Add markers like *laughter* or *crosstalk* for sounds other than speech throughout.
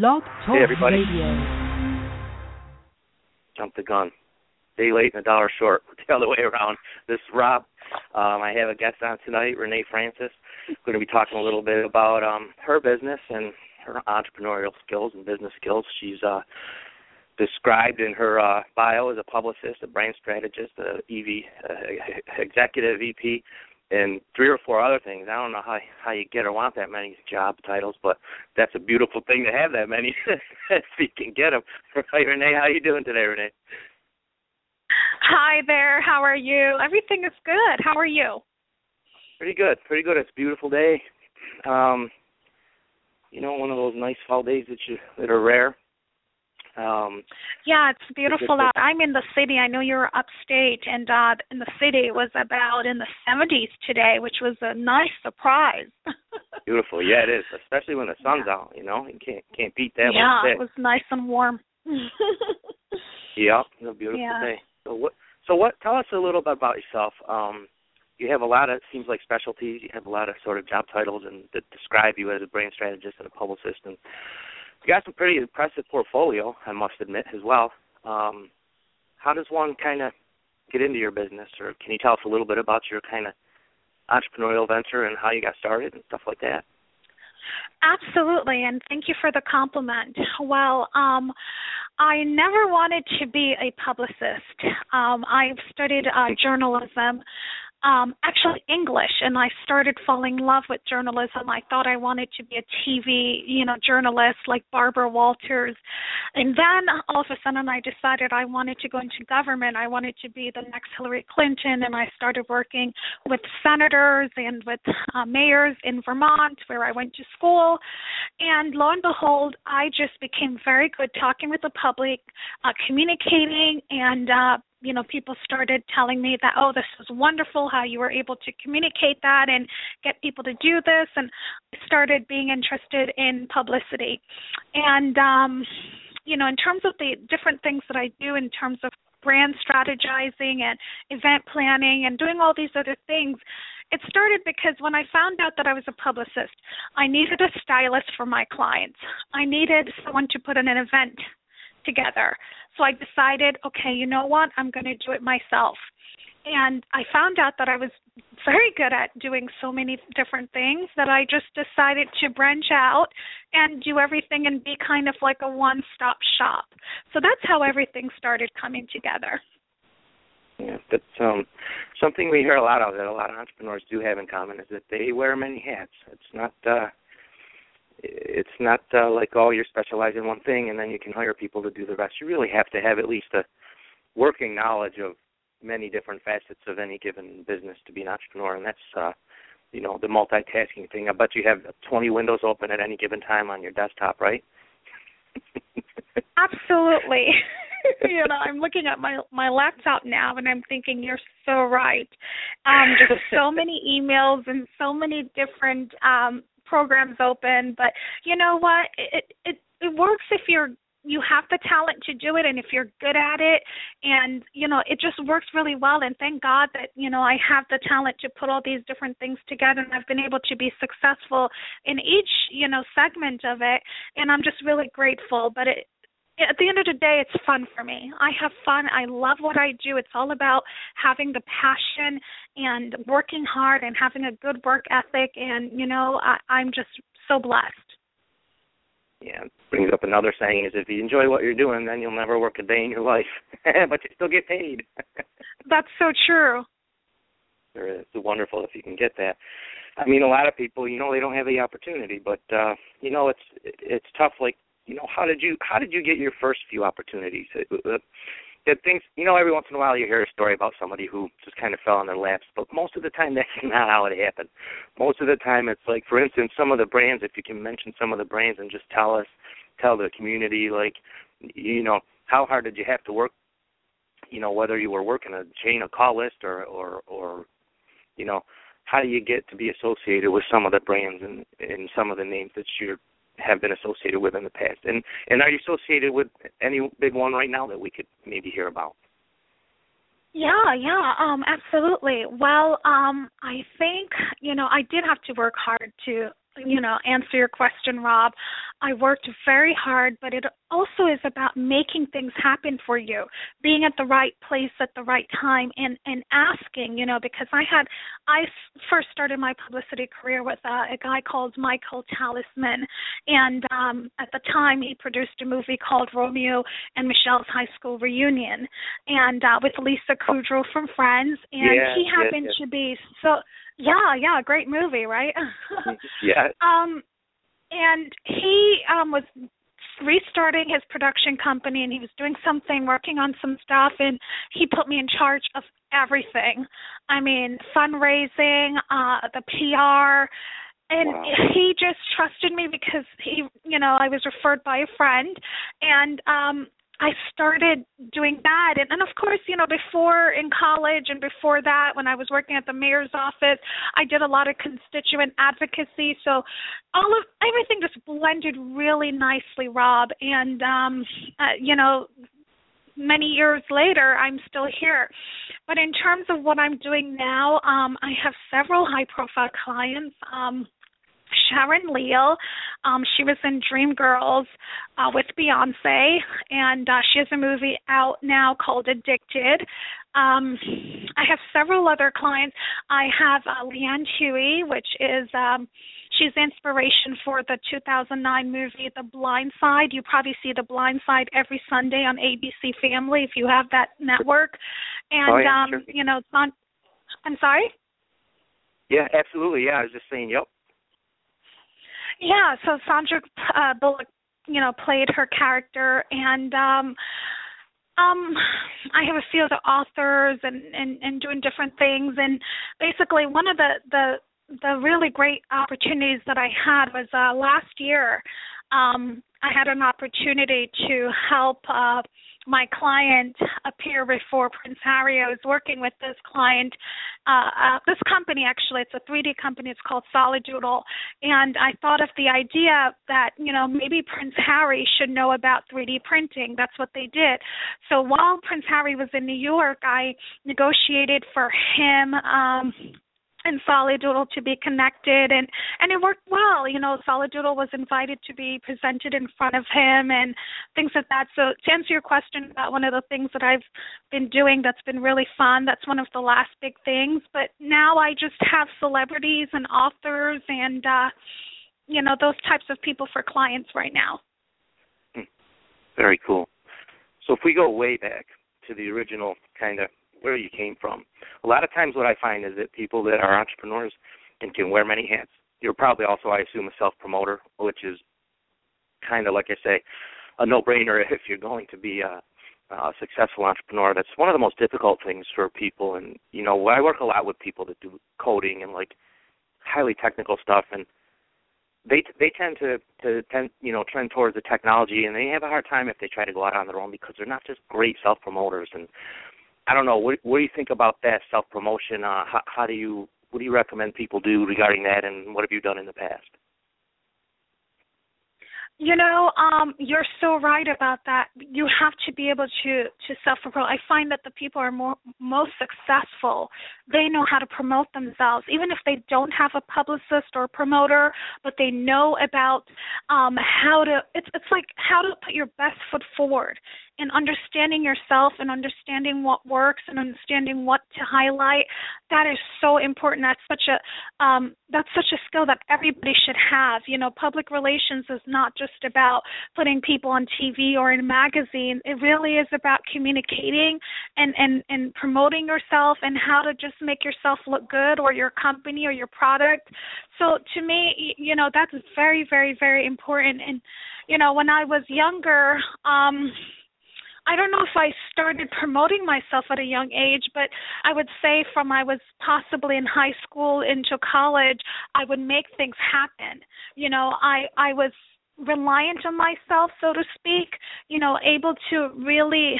Blog Talk Hey, everybody. Radio. Jump the gun. Day late and a dollar short. *laughs* The other way around. This is Rob. Um, I have a guest on tonight, Renae Francis. Going to be talking a little bit about um, her business and her entrepreneurial skills and business skills. She's uh, described in her uh, bio as a publicist, a brand strategist, a EV uh, executive VP, and three or four other things. I don't know how how you get or want that many job titles, but that's a beautiful thing to have that many *laughs* if you can get them. Right, *laughs* Renae, how are you doing today, Renae? Hi there. How are you? Everything is good. How are you? Pretty good, pretty good. It's a beautiful day. Um, you know, one of those nice fall days that you that are rare. Um, Yeah, it's beautiful out. I'm in the city. I know you're upstate, and uh in the city it was about in the 70s today, which was a nice surprise. *laughs* beautiful, yeah, it is. Especially when the sun's out. You know, you can't can't beat that. yeah, it was nice and warm. *laughs* Yeah, it's a beautiful Yeah. day. So what? So what? Tell us a little bit about yourself. Um, you have a lot of it seems like specialties. You have a lot of sort of job titles and that describe you as a brand strategist and a publicist, and you got some pretty impressive portfolio. I must admit as well. Um, how does one kind of get into your business, or can you tell us a little bit about your kind of entrepreneurial venture and how you got started and stuff like that? Absolutely, and thank you for the compliment. Well, um, I never wanted to be a publicist. Um, I've studied uh, *laughs* journalism, um, actually English, and I started falling in love with journalism. I thought I wanted to be a TV, you know, journalist like Barbara Walters, and then all of a sudden I decided I wanted to go into government. I wanted to be the next Hillary Clinton, and I started working with senators and with uh, mayors in Vermont, where I went to school. And lo and behold, I just became very good talking with the public, uh, communicating, and uh, you know, people started telling me that, oh, this is wonderful how you were able to communicate that and get people to do this. And I started being interested in publicity. And, um, you know, in terms of the different things that I do in terms of brand strategizing and event planning and doing all these other things, it started because when I found out that I was a publicist, I needed a stylist for my clients. I needed someone to put in an event together. So I decided, okay, you know what? I'm going to do it myself. And I found out that I was very good at doing so many different things that I just decided to branch out and do everything and be kind of like a one stop shop. So that's how everything started coming together. Yeah, that's um something we hear a lot of that a lot of entrepreneurs do have in common is that they wear many hats. It's not uh it's not uh, like oh you're specialized in one thing and then you can hire people to do the rest. You really have to have at least a working knowledge of many different facets of any given business to be an entrepreneur and that's uh you know the multitasking thing. I bet you have 20 windows open at any given time on your desktop, right? *laughs* Absolutely. *laughs* you know, I'm looking at my my laptop now and I'm thinking you're so right. Um just so many emails and so many different um programs open, but you know what? It it it works if you're you have the talent to do it and if you're good at it. And you know it just works really well. And thank god that you know i have the talent to put all these different things together and i've been able to be successful in each you know segment of it. And i'm just really grateful. But it at the end of the day it's fun for me. I have fun. I love what i do. It's all about having the passion and working hard and having a good work ethic. And you know I, i'm just so blessed. Yeah, brings up another saying is if you enjoy what you're doing, then you'll never work a day in your life, *laughs* but you still get paid. *laughs* that's so true. It's wonderful if you can get that. I mean, a lot of people, you know, they don't have the opportunity, but uh, you know, it's it's tough. Like, you know, how did you how did you get your first few opportunities? It, it, that things, you know, every once in a while you hear a story about somebody who just kind of fell on their laps, but most of the time *laughs* that's not how it happened. Most of the time it's like, for instance, some of the brands. If you can mention some of the brands and just tell us, tell the community, like, you know, how hard did you have to work? You know, whether you were working a chain, a call list, or or or, you know, how do you get to be associated with some of the brands and and some of the names that you're have been associated with in the past? And and are you associated with any big one right now that we could maybe hear about? Yeah, yeah, um, absolutely. Well, um, I think you know I did have to work hard to you know answer your question rob i worked very hard but it also is about making things happen for you being at the right place at the right time and and asking you know because i had i first started my publicity career with a, a guy called michael talisman and um at the time he produced a movie called romy and michele's high school reunion and uh with lisa kudrow from friends and yeah, he happened yes, yes. to be so yeah, yeah, great movie, right? *laughs* yeah. Um and he um was restarting his production company and he was doing something working on some stuff and he put me in charge of everything i mean fundraising uh the pr and wow. he just trusted me because he you know i was referred by a friend and um I started doing that and, and of course, you know, before in college and before that when I was working at the mayor's office, I did a lot of constituent advocacy. So all of everything just blended really nicely, Rob. And um uh, you know, many years later I'm still here. But in terms of what I'm doing now, um I have several high profile clients. Um Sharon Leal. Um, she was in Dreamgirls uh, with Beyonce, and uh, she has a movie out now called Addicted. Um, I have several other clients. I have uh, Leanne Huey, which is um, she's inspiration for the 2009 movie The Blind Side. You probably see The Blind Side every Sunday on ABC Family if you have that network. And oh, yeah, um, sure. you know, it's on. I'm sorry. Yeah, absolutely. Yeah, I was just saying. Yep. Yeah, so Sandra uh, Bullock, you know, played her character, and um, um, I have a few other authors and, and and doing different things, and basically one of the the the really great opportunities that I had was uh, last year. Um, I had an opportunity to help uh, my client appear before Prince Harry. I was working with this client, uh, uh, this company actually, it's a 3D company. It's called Solidoodle, and I thought of the idea that you know maybe Prince Harry should know about 3D printing. That's what they did. So while Prince Harry was in New York, I negotiated for him. Um, and Solidoodle to be connected and and it worked well. You know, Solidoodle was invited to be presented in front of him and things like that. So to answer your question about one of the things that I've been doing that's been really fun, that's one of the last big things. But now I just have celebrities and authors and uh you know, those types of people for clients right now. Hmm. Very cool. So if we go way back to the original kind of where you came from. A lot of times, what I find is that people that are entrepreneurs and can wear many hats. You're probably also, I assume, a self promoter, which is kind of like I say, a no brainer *laughs* if you're going to be a, a successful entrepreneur. That's one of the most difficult things for people. And you know, I work a lot with people that do coding and like highly technical stuff, and they they tend to to tend you know trend towards the technology, and they have a hard time if they try to go out on their own because they're not just great self promoters and I don't know. What, what do you think about that self promotion? Uh, how, how do you what do you recommend people do regarding that, and what have you done in the past? You know, um, you're so right about that. You have to be able to to self promote. I find that the people are more most successful. They know how to promote themselves, even if they don't have a publicist or a promoter, but they know about um, how to. It's it's like how to put your best foot forward and understanding yourself and understanding what works and understanding what to highlight that is so important. That's such a um that's such a skill that everybody should have. You know public relations is not just about putting people on TV or in a magazine. It really is about communicating and and and promoting yourself and how to just make yourself look good or your company or your product. So to me you know that's very very very important. And you know when i was younger um I don't know if I started promoting myself at a young age, but I would say from I was possibly in high school into college, I would make things happen. You know, I I was reliant on myself so to speak you know able to really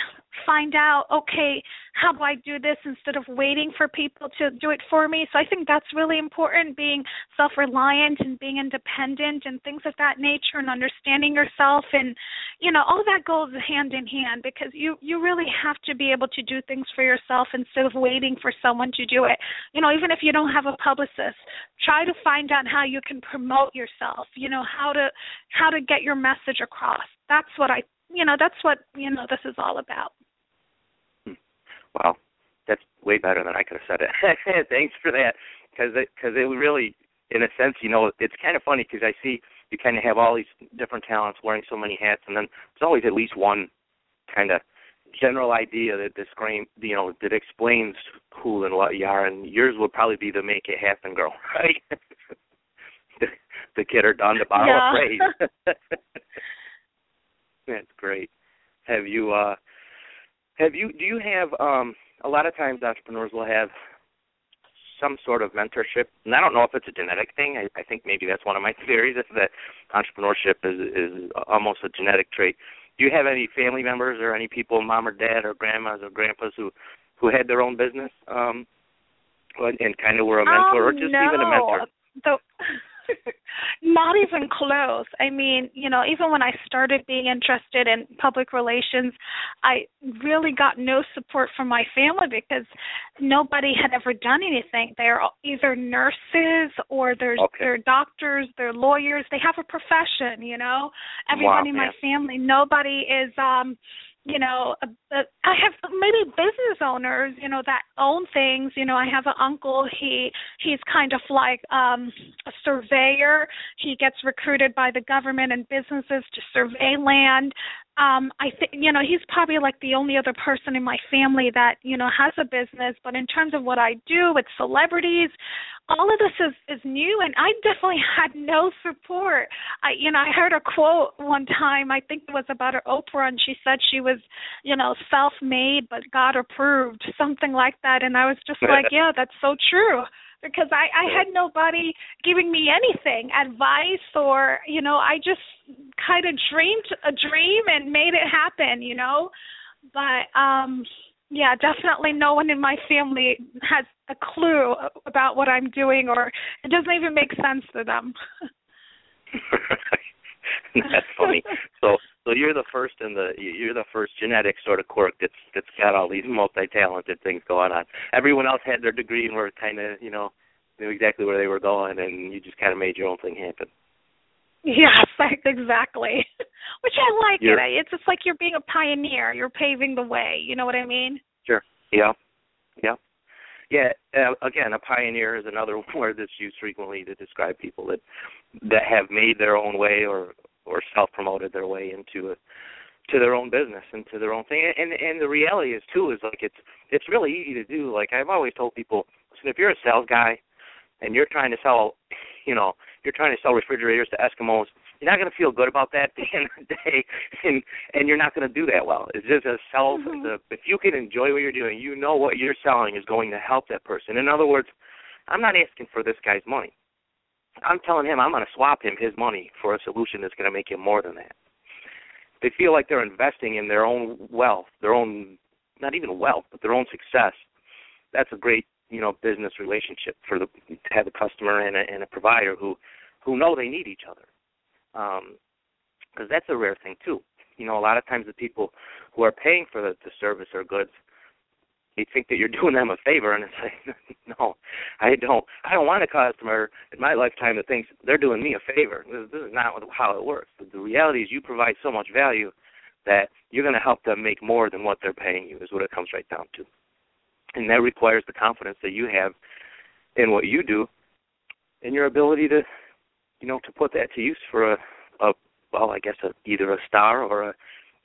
find out okay how do i do this instead of waiting for people to do it for me? So i think that's really important being self reliant and being independent and things of that nature and understanding yourself and you know all that goes hand in hand because you you really have to be able to do things for yourself instead of waiting for someone to do it. You know even if you don't have a publicist try to find out how you can promote yourself you know how to how to get your message across. That's what i you know that's what you know this is all about. Wow that's way better than i could have said it *laughs* thanks for that because it because it really in a sense you know it's kind of funny because i see you kind of have all these different talents wearing so many hats, and then there's always at least one kind of general idea that describe you know that explains who and what you are, and yours would probably be the make it happen girl, *laughs* right? the, the get her done to borrow yeah. a phrase. *laughs* That's great. Have you uh have you do you have um a lot of times entrepreneurs will have some sort of mentorship. And I don't know if it's a genetic thing. I, I think maybe that's one of my *laughs* theories is that entrepreneurship is is almost a genetic trait. Do you have any family members or any people, mom or dad or grandmas or grandpas who who had their own business um and, and kind of were a mentor um, or just no. even a mentor? The, *laughs* Not even close. I mean, you know, even when I started being interested in public relations, I really got no support from my family because nobody had ever done anything. They're either nurses or they're okay. they're doctors, they're lawyers. They have a profession, you know. Everybody wow, in my family, nobody is um you know, uh, uh, I have maybe business owners, you know, that own things. You know, I have an uncle. He he's kind of like um a surveyor. He gets recruited by the government and businesses to survey land um i think you know he's probably like the only other person in my family that you know has a business but in terms of what i do with celebrities all of this is is new and i definitely *laughs* had no support. I you know i heard a quote one time i think it was about her oprah and she said she was you know self made but god approved something like that and i was just *laughs* like yeah that's so true because I I had nobody giving me anything, advice or you know, I just kind of dreamed a dream and made it happen, you know. But um yeah, definitely no one in my family has a clue about what I'm doing or it doesn't even make sense to them. *laughs* *laughs* that's funny. So so you're the first in the you're the first genetic sort of quirk that's that's got all these multi-talented things going on. Everyone else had their degree and were kind of you know knew exactly where they were going, and you just kind of made your own thing happen. Yes, *laughs* exactly. *laughs* Which I like you're, it. It's just like you're being a pioneer. You're paving the way. You know what I mean? Sure. Yeah. Yeah. Yeah. Uh, again, a pioneer is another *laughs* word that's used frequently to describe people that that have made their own way or or self-promoted their way into a to their own business and to their own thing. And and the reality is too is like it's it's really easy to do. Like I've always told people, listen, if you're a sales guy and you're trying to sell, you know, you're trying to sell refrigerators to Eskimos, you're not going to feel good about that at the end of the day, and and you're not going to do that well. It's just a sell. Mm-hmm. The, if you can enjoy what you're doing, you know what you're selling is going to help that person. In other words, I'm not asking for this guy's money. I'm telling him I'm going to swap him his money for a solution that's going to make him more than that. They feel like they're investing in their own wealth, their own not even wealth, but their own success. That's a great you know business relationship for the to have a customer and a, and a provider who who know they need each other because um, that's a rare thing too. You know a lot of times the people who are paying for the, the service or goods they think that you're *laughs* doing them a favor and it's like *laughs* no i don't. I don't want a customer in my lifetime that thinks they're doing me a favor. This, this is not how it works. The reality is you provide so much value that you're going to help them make more than what they're paying you is what it comes right down to. And that requires the confidence that you have in what you do and your ability to you know to put that to use for a a well i guess a either a star or a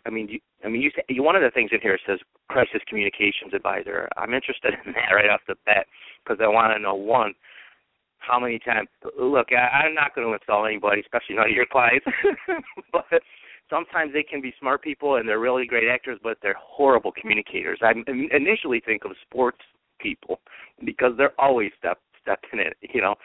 i mean you i mean you say one of the things in here says crisis communications advisor i'm interested *laughs* in that right off the bat because i want to know one how many times look I, i'm not going to install anybody especially none of your clients *laughs* but sometimes they can be smart people and they're really great actors, but they're horrible communicators. I initially think of sports people because they're always step stepping it. You know,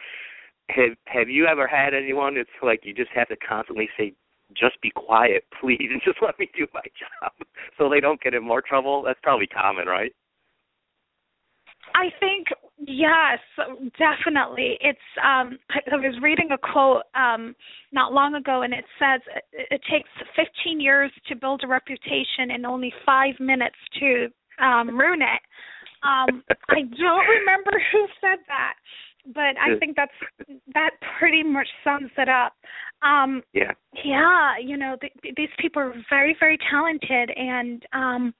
have have you ever had anyone that's like you just have to constantly say, "Just be quiet, *laughs* please, and just let me do my job," *laughs* so they don't get in more trouble? That's probably common, right? I think yes, definitely. It's um I was reading a quote um not long ago and it says it, it takes 15 years to build a reputation and only 5 minutes to um ruin it. Um *laughs* I don't remember who said that, but I think that's that pretty much sums it up. Um Yeah. Yeah, you know, th- these people are very very talented and um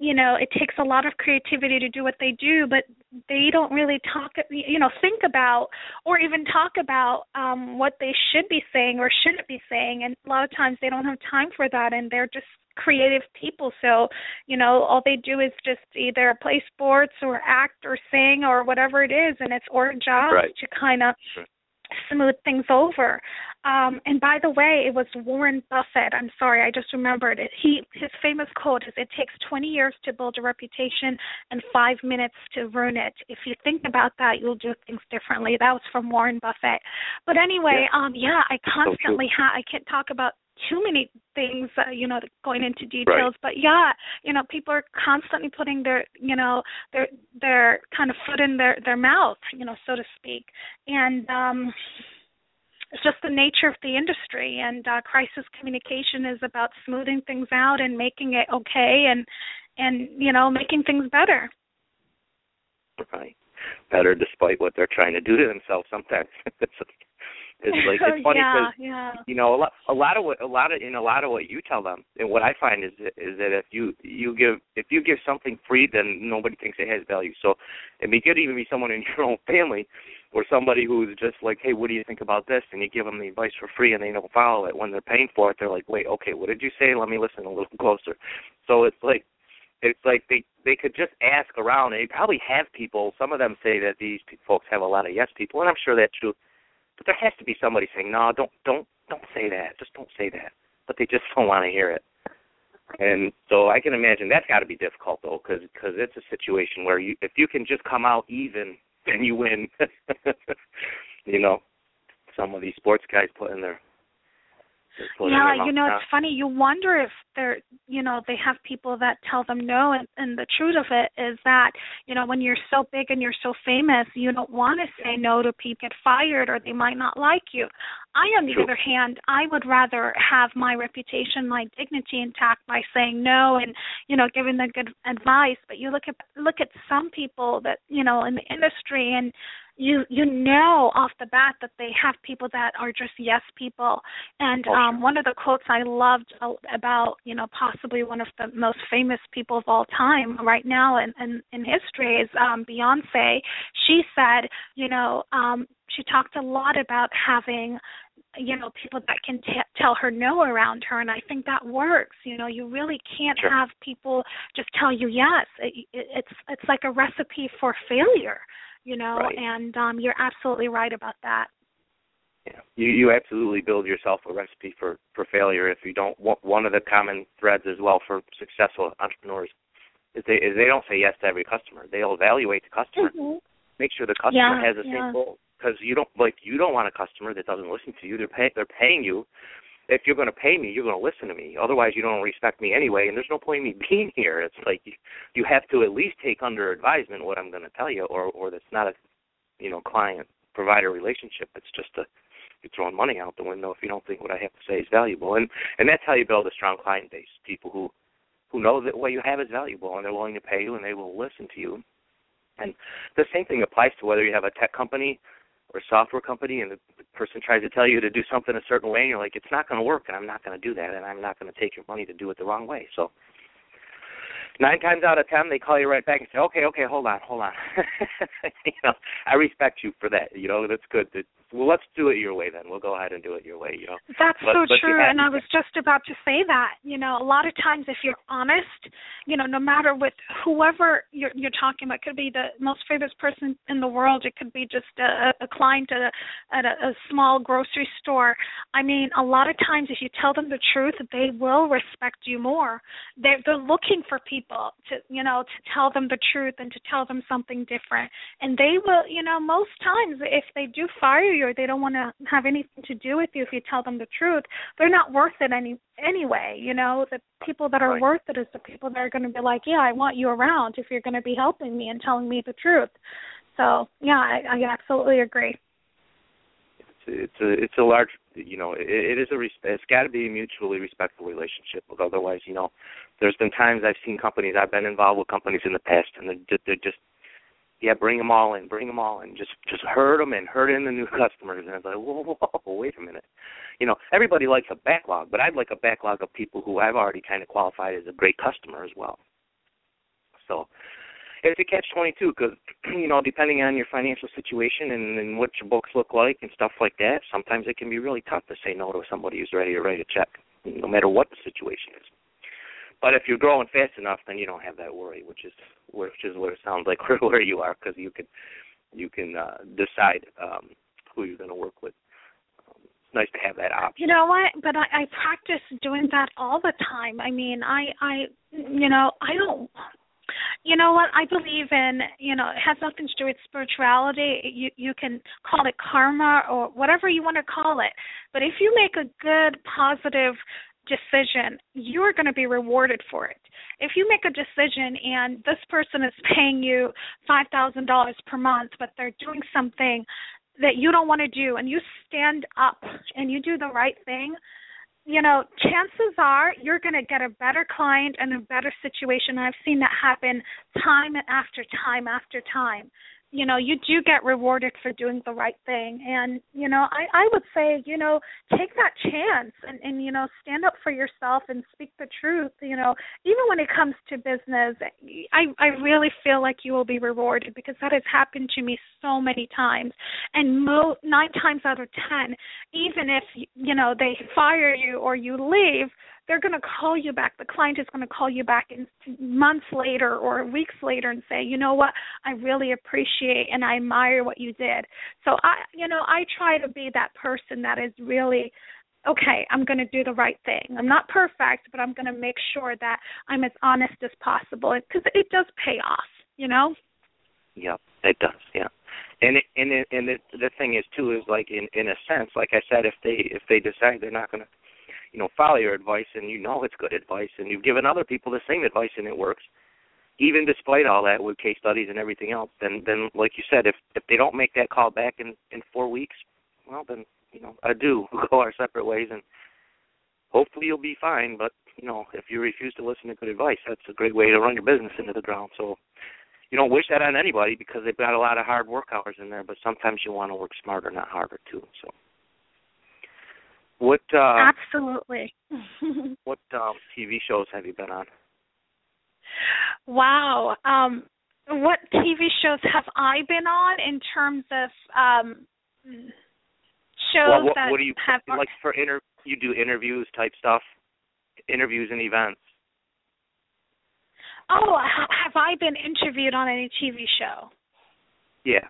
you know it takes a lot of creativity to do what they do but they don't really talk you know think about or even talk about um what they should be saying or shouldn't be saying and a lot of times they don't have time for that and they're just creative people so you know all they do is just either play sports or act or sing or whatever it is and it's our job right. to kind of smooth things over. Um, and by the way, it was Warren Buffett. I'm sorry, I just remembered it. He his famous quote is, "It takes 20 years to build a reputation and five minutes to ruin it." If you think about that, you'll do things differently. That was from Warren Buffett. But anyway, yeah. um, yeah, I constantly so have. I can't talk about too many things uh, you know going into details right. but yeah you know people are constantly putting their you know their their kind of foot in their their mouth you know so to speak and um it's just the nature of the industry and uh, crisis communication is about smoothing things out and making it okay and and you know making things better. Right. Better despite what they're trying to do to themselves sometimes *laughs* it's *laughs* like it's funny because yeah, yeah. you know a lot a lot of what a lot of in a lot of what you tell them and what I find is is that if you you give if you give something free then nobody thinks it has value. So it could even be someone in *laughs* your own family or somebody who's just like, hey, what do you think about this? And you give them the advice for free and they don't follow it. When they're paying for it, they're like, wait, okay, what did you say? Let me listen a little *laughs* closer. So it's like it's like they they could just ask around. They probably have people. Some of them say that these folks have a lot of yes people, and I'm sure that's true. But there has to be somebody saying, "No, don't, don't, don't say that. Just don't say that." But they just don't want to hear it. And so I can imagine that's got to be difficult though, because because it's a situation where you if you can just come out even, then you win. *laughs* you know, some of these sports guys put in their yeah, you know, it's funny. You wonder if they're, you know, they have people that tell them no, and, and the truth of it is that, you know, when you're so big and you're so famous, you don't want to say no to people get fired or they might not like you. I, on the True. other hand, I would rather have my reputation, my dignity intact by saying no and, you know, giving the good advice. But you look at look at some people that, you know, in the industry and you you know off the bat that they have people that are just yes people and Oh, um one of the quotes i loved about you know possibly one of the most famous people of all time right now in in, in history is um beyonce she said you know um she talked a lot about having you know people that can t- tell her no around her and i think that works you know you really can't Sure. have people just tell you yes it, it, it's it's like a recipe for failure you know Right. and um you're absolutely right about that Yeah, you you absolutely build yourself a recipe for for failure if you don't. One one of the common threads as well for successful entrepreneurs is they is they don't say yes to every customer. They'll evaluate the customer, make sure the customer Yeah, has the yeah. same goal. Because you don't like you don't want a customer that doesn't listen to you. They're pay, they're paying you. If you're going to pay me, you're going to listen to me. Otherwise, you don't respect me anyway, and there's no point in me *laughs* being here. It's like you, you have to at least take under advisement what I'm going to tell you, or or that's not a you know client provider relationship. It's just a you're throwing money out the window if you don't think what I have to say is valuable. And and that's how you build a strong client base. People who who know that what you have is valuable and they're willing to pay you and they will listen to you. And the same thing applies to whether you have a tech company or software company and the person tries to tell you to do something a certain way and you're like, It's not gonna work and I'm not gonna do that and I'm not gonna take your money to do it the wrong way. So nine times out of ten they call you right back and say, Okay, okay, hold on, hold on. *laughs* you know, I respect you for that. You know, that's good. That, well let's do it your way then. We'll go ahead and do it your way, you know. That's But- so but true, and I was just about to say that. You know, a lot of times if you're honest, you know, no matter with whoever you're you're talking about, it could be the most famous person in the world, it could be just a, a client at a at a, a small grocery store. I mean, a lot of times if you tell them the truth, they will respect you more. They're they're looking for people to you know to tell them the truth and to tell them something different, and they will. You know, most times if they do fire you or they don't want to have anything to do with you if you tell them the truth they're not worth it any anyway you know the people that are right. worth it is the people that are going to be like yeah i want you around if you're going to be helping me and telling me the truth so yeah i, I absolutely agree it's a it's a large you know it, it is a it's got to be a mutually respectful relationship otherwise you know there's been times i've seen companies i've been involved with companies in the past and they're, they're just yeah bring them all in bring them all in just just herd them and herd in the new *laughs* customers and it's like whoa, whoa, whoa wait a minute. You know everybody likes a backlog but i'd like a backlog of people who i've already kind of qualified as a great customer as well. So it's a catch twenty two because *clears throat* you know depending on your financial situation and, and what your books look like and stuff like that sometimes it can be really tough to say no to somebody who's ready to write a check no matter what the situation is. But if you're growing fast enough then you don't have that worry which is which is what it sounds like *laughs* where, where you are because you can you can uh, decide um, who you're going to work with. Um, it's nice to have that option. You know what? But i i practice doing that all the time. I mean i i you know i don't you know what I believe in, you know, it has nothing to do with spirituality. You you can call it karma or whatever you want to call it. But if you make a good positive decision, you're going to be rewarded for it. If you make a decision and this person is paying you $5,000 per month, but they're doing something that you don't want to do and you stand up and you do the right thing, you know, chances are you're going to get a better client and a better situation. I've seen that happen time after time after time you know you do get rewarded for doing the right thing. And you know i i would say you know take that chance and and you know stand up for yourself and speak the truth you know. Even when it comes to business i i really feel like you will be rewarded because that has happened to me so many times. And mo nine times out of ten even if you know they fire you or you leave they're going to call you back. The client is going to call you back in months later or weeks later and say, you know what, I really appreciate and I admire what you did. So I, you know, I try to be that person that is really okay, I'm going to do the right thing. I'm not perfect, but I'm going to make sure that I'm as honest as possible because it does pay off, you know. Yep, it does. Yeah, and it, and it, and it, the thing is too is like in in a sense, like I said, if they if they decide they're not going to you know follow your advice and you know it's good advice and you've given other people the same advice and it works even despite all that with case studies and everything else then then like you said if if they don't make that call back in in four weeks well then you know adieu *laughs* we'll go our separate ways and hopefully you'll be fine. But you know if you refuse to listen to good advice that's a great way to run your business into the ground. So you don't wish that on anybody because they've got a lot of hard work hours in there but sometimes you want to work smarter not harder too. So what uh, Absolutely. *laughs* what um, TV shows have you been on? Wow. Um, what TV shows have I been on in terms of um, shows well, what, that what do you have like for inter? You do interviews type stuff, interviews and events. Oh, have I been interviewed on any TV show? Yeah.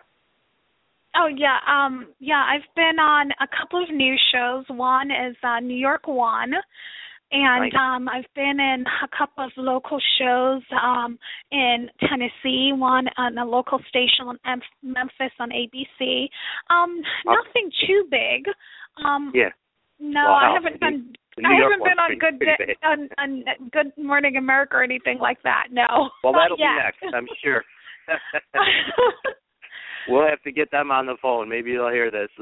Oh yeah, um yeah, I've been on a couple of news shows. One is uh New York One and nice. um I've been in a couple of local shows um in Tennessee, one on a local station in Memphis on ABC. Um Oh. nothing too big. Um Yeah. no, Well, I haven't been New I York haven't been on Good Day, on, on Good Morning America or anything like that. No. Well, that'll be next, I'm sure. *laughs* *laughs* we'll have to get them on the phone. Maybe they'll hear this. *laughs*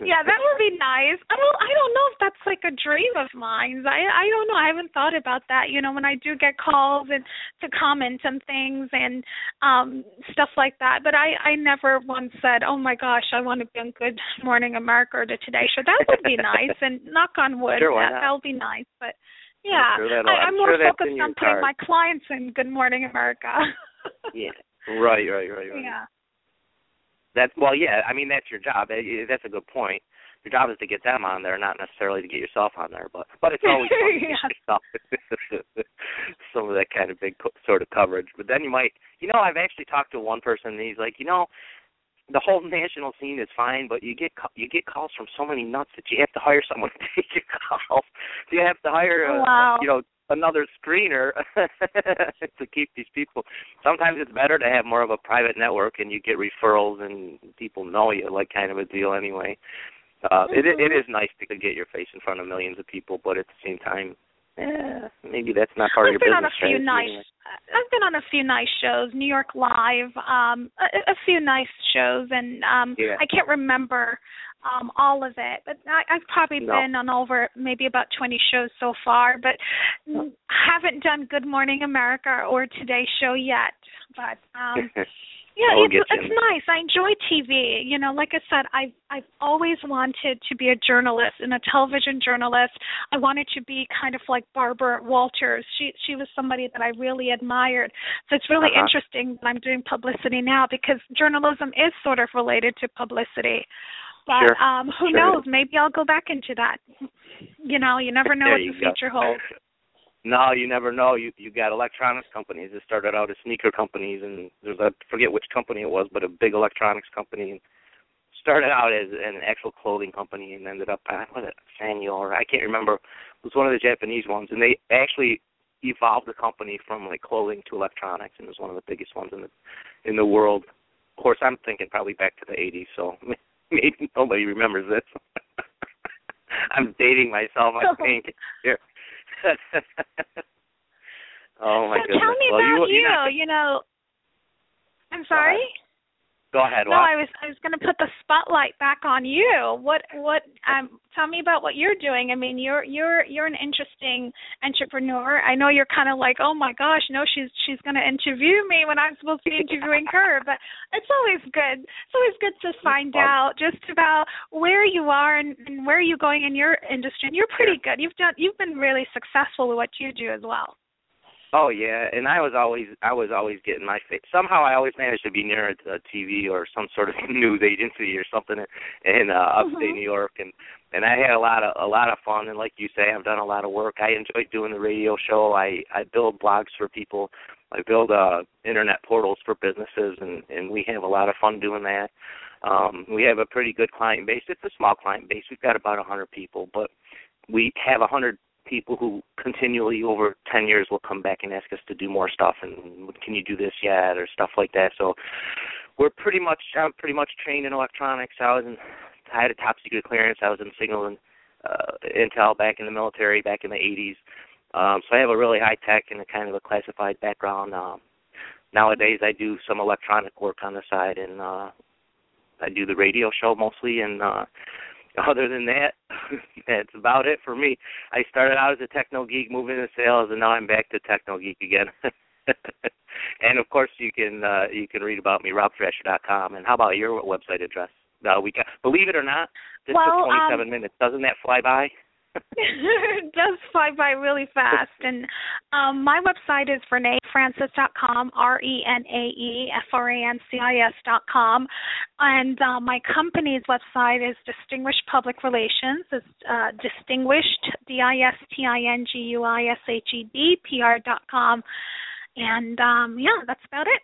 yeah, that would be nice. I don't I don't know if that's like a dream of mine. I I don't know. I haven't thought about that. You know, when I do get calls and to comment on things and um stuff like that. But I I never once said, "Oh my gosh, I want to be on Good Morning America or the Today Show." That would be *laughs* nice. And knock on wood, Sure, that that'll be nice. But yeah, sure I, I'm I'm more sure focused on putting card. my clients in Good Morning America. yeah. Right, right, right, right. yeah. That's well, yeah. I mean, that's your job. That's a good point. Your job is to get them on there, not necessarily to get yourself on there. But but it's always fun to *laughs* get yourself *laughs* some of that kind of big co- sort of coverage. But then you might, you know, I've actually talked to one person, and he's like, you know, the whole national scene is fine, but you get you get calls from so many nuts that you have to hire someone *laughs* to take your calls. You have to hire, uh, Wow. you know, another screener *laughs* to keep these people. Sometimes it's better to have more of a private network and you get referrals and people know you, like kind of a deal anyway. Uh, mm-hmm. it it is nice to get your face in front of millions of people, but at the same time, eh, maybe that's not part I've of your been on a few nice. Anyway. I've been on a few nice shows, New York Live, um, a, a few nice shows, and um, yeah. I can't remember um all of it. But I, I've probably no. been on over maybe about 20 shows so far but no. haven't done Good Morning America or Today Show yet. But um *laughs* yeah it's it's nice. I enjoy TV you know like I said I've I've always wanted to be a journalist and a television journalist. I wanted to be kind of like Barbara Walters. She she was somebody that I really admired. So it's really uh-huh. interesting that I'm doing publicity now because journalism is sort of related to publicity but sure. um who sure. knows? Maybe I'll go back into that. You know, you never know what the future go. holds. *laughs* No, you never know. You you got electronics companies that started out as sneaker companies, and there's a I forget which company it was, but a big electronics company, and started out as an actual clothing company, and ended up uh, was it Sanyo or I can't remember. It was one of the Japanese ones, and they actually evolved the company from like clothing to electronics, and it was one of the biggest ones in the in the world. Of course, I'm thinking probably back to the 80s, so *laughs* maybe nobody remembers this. *laughs* I'm dating myself, I think. *laughs* *laughs* Oh my so goodness. tell me well, about you, you. You know, I'm sorry. Go ahead. No, what? I was I was going to put the spotlight back on you. What what um tell me about what you're doing. I mean, you're you're you're an interesting entrepreneur. I know you're kind of like, "Oh my gosh, no she's she's going to interview me when I'm supposed to be interviewing her." *laughs* But it's always good. It's always good to find out just about where you are and, and where you're going in your industry. And you're pretty good. You've done you've been really successful with what you do as well. Oh yeah, and I was always I was always getting my face. Somehow I always managed to be near a, TV or some sort of *laughs* news agency or something in uh, upstate mm-hmm. New York, and and I had a lot of a lot of fun. And like you say, I've done a lot of work. I enjoy doing the radio show. I I build blogs for people. I build uh internet portals for businesses, and and we have a lot of fun doing that. Um, we have a pretty good client base. It's a small client base. We've got about a hundred people, but we have a hundred people who continually over 10 years will come back and ask us to do more stuff and can you do this yet or stuff like that. So we're pretty much I'm pretty much trained in electronics. I was in I had a top secret clearance. I was in signal and uh, intel back in the military back in the 80s. Um, so I have a really high tech and a kind of a classified background. Um, nowadays I do some electronic work on the side and uh, I do the radio show mostly and uh other than that, *laughs* that's about it for me. I started out as a techno geek, moving into sales, and now I'm back to techno geek again. *laughs* and of course, you can uh, you can read about me robthrasher.com. And how about your website address? Uh, we got, believe it or not, this well, took 27 um, minutes. Doesn't that fly by? It *laughs* does fly by really fast. And um, my website is renaefrancis.com, R E N A E F R A N C I S.com. And uh, my company's website is Distinguished Public Relations. It's uh, distinguished, D I S T I N G U I S H E D P R.com. And um, yeah, that's about it.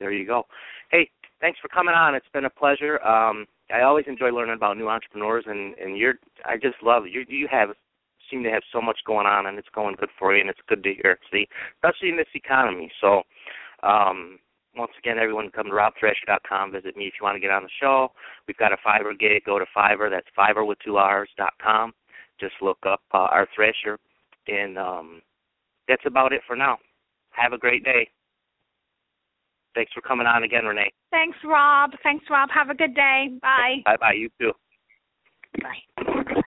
There you go. Hey, thanks for coming on. It's been a pleasure. Um, I always enjoy learning about new entrepreneurs, and and you're I just love you. You have seem to have so much going on, and it's going good for you, and it's good to hear. See, especially in this economy. So, um, once again, everyone come to robthrasher.com. Visit me if you want to get on the show. We've got a Fiverr gig. Go to Fiverr. That's Fiverr with two R's dot com. Just look up uh, our Thrasher, and um, that's about it for now. Have a great day. Thanks for coming on again, Renae. Thanks, Rob. Thanks, Rob. Have a good day. Bye. Bye bye. You too. Bye.